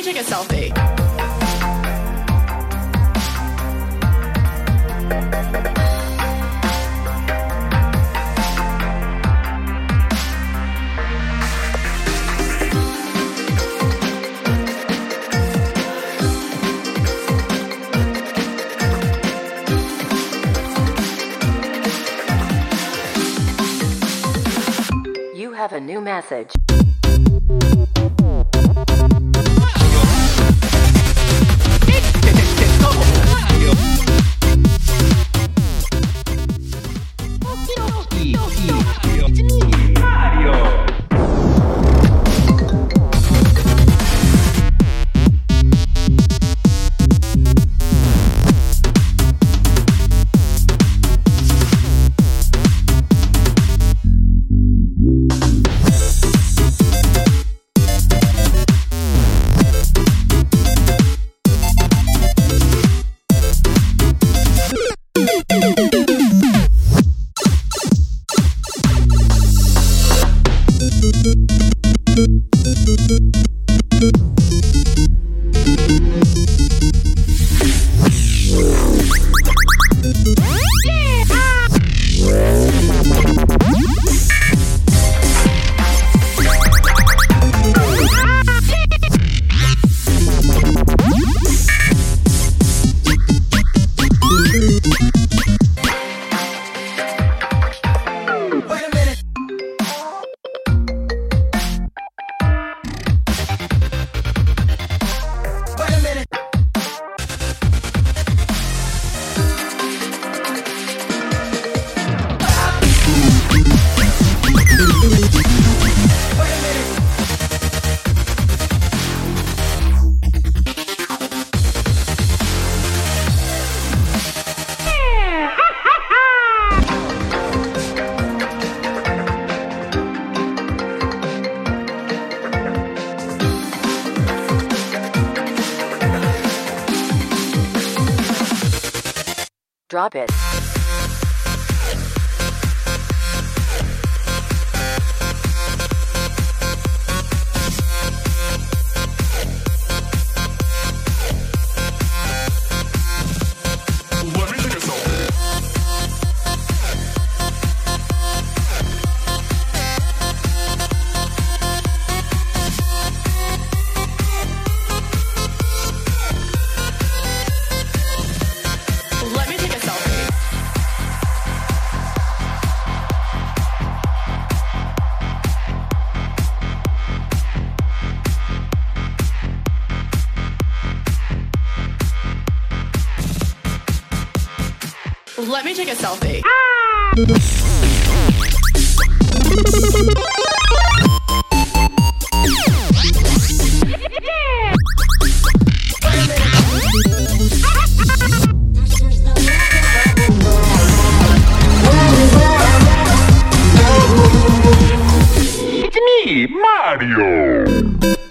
me take a selfie. You have a new message. Drop it. Let me take a selfie. It's me, Mario.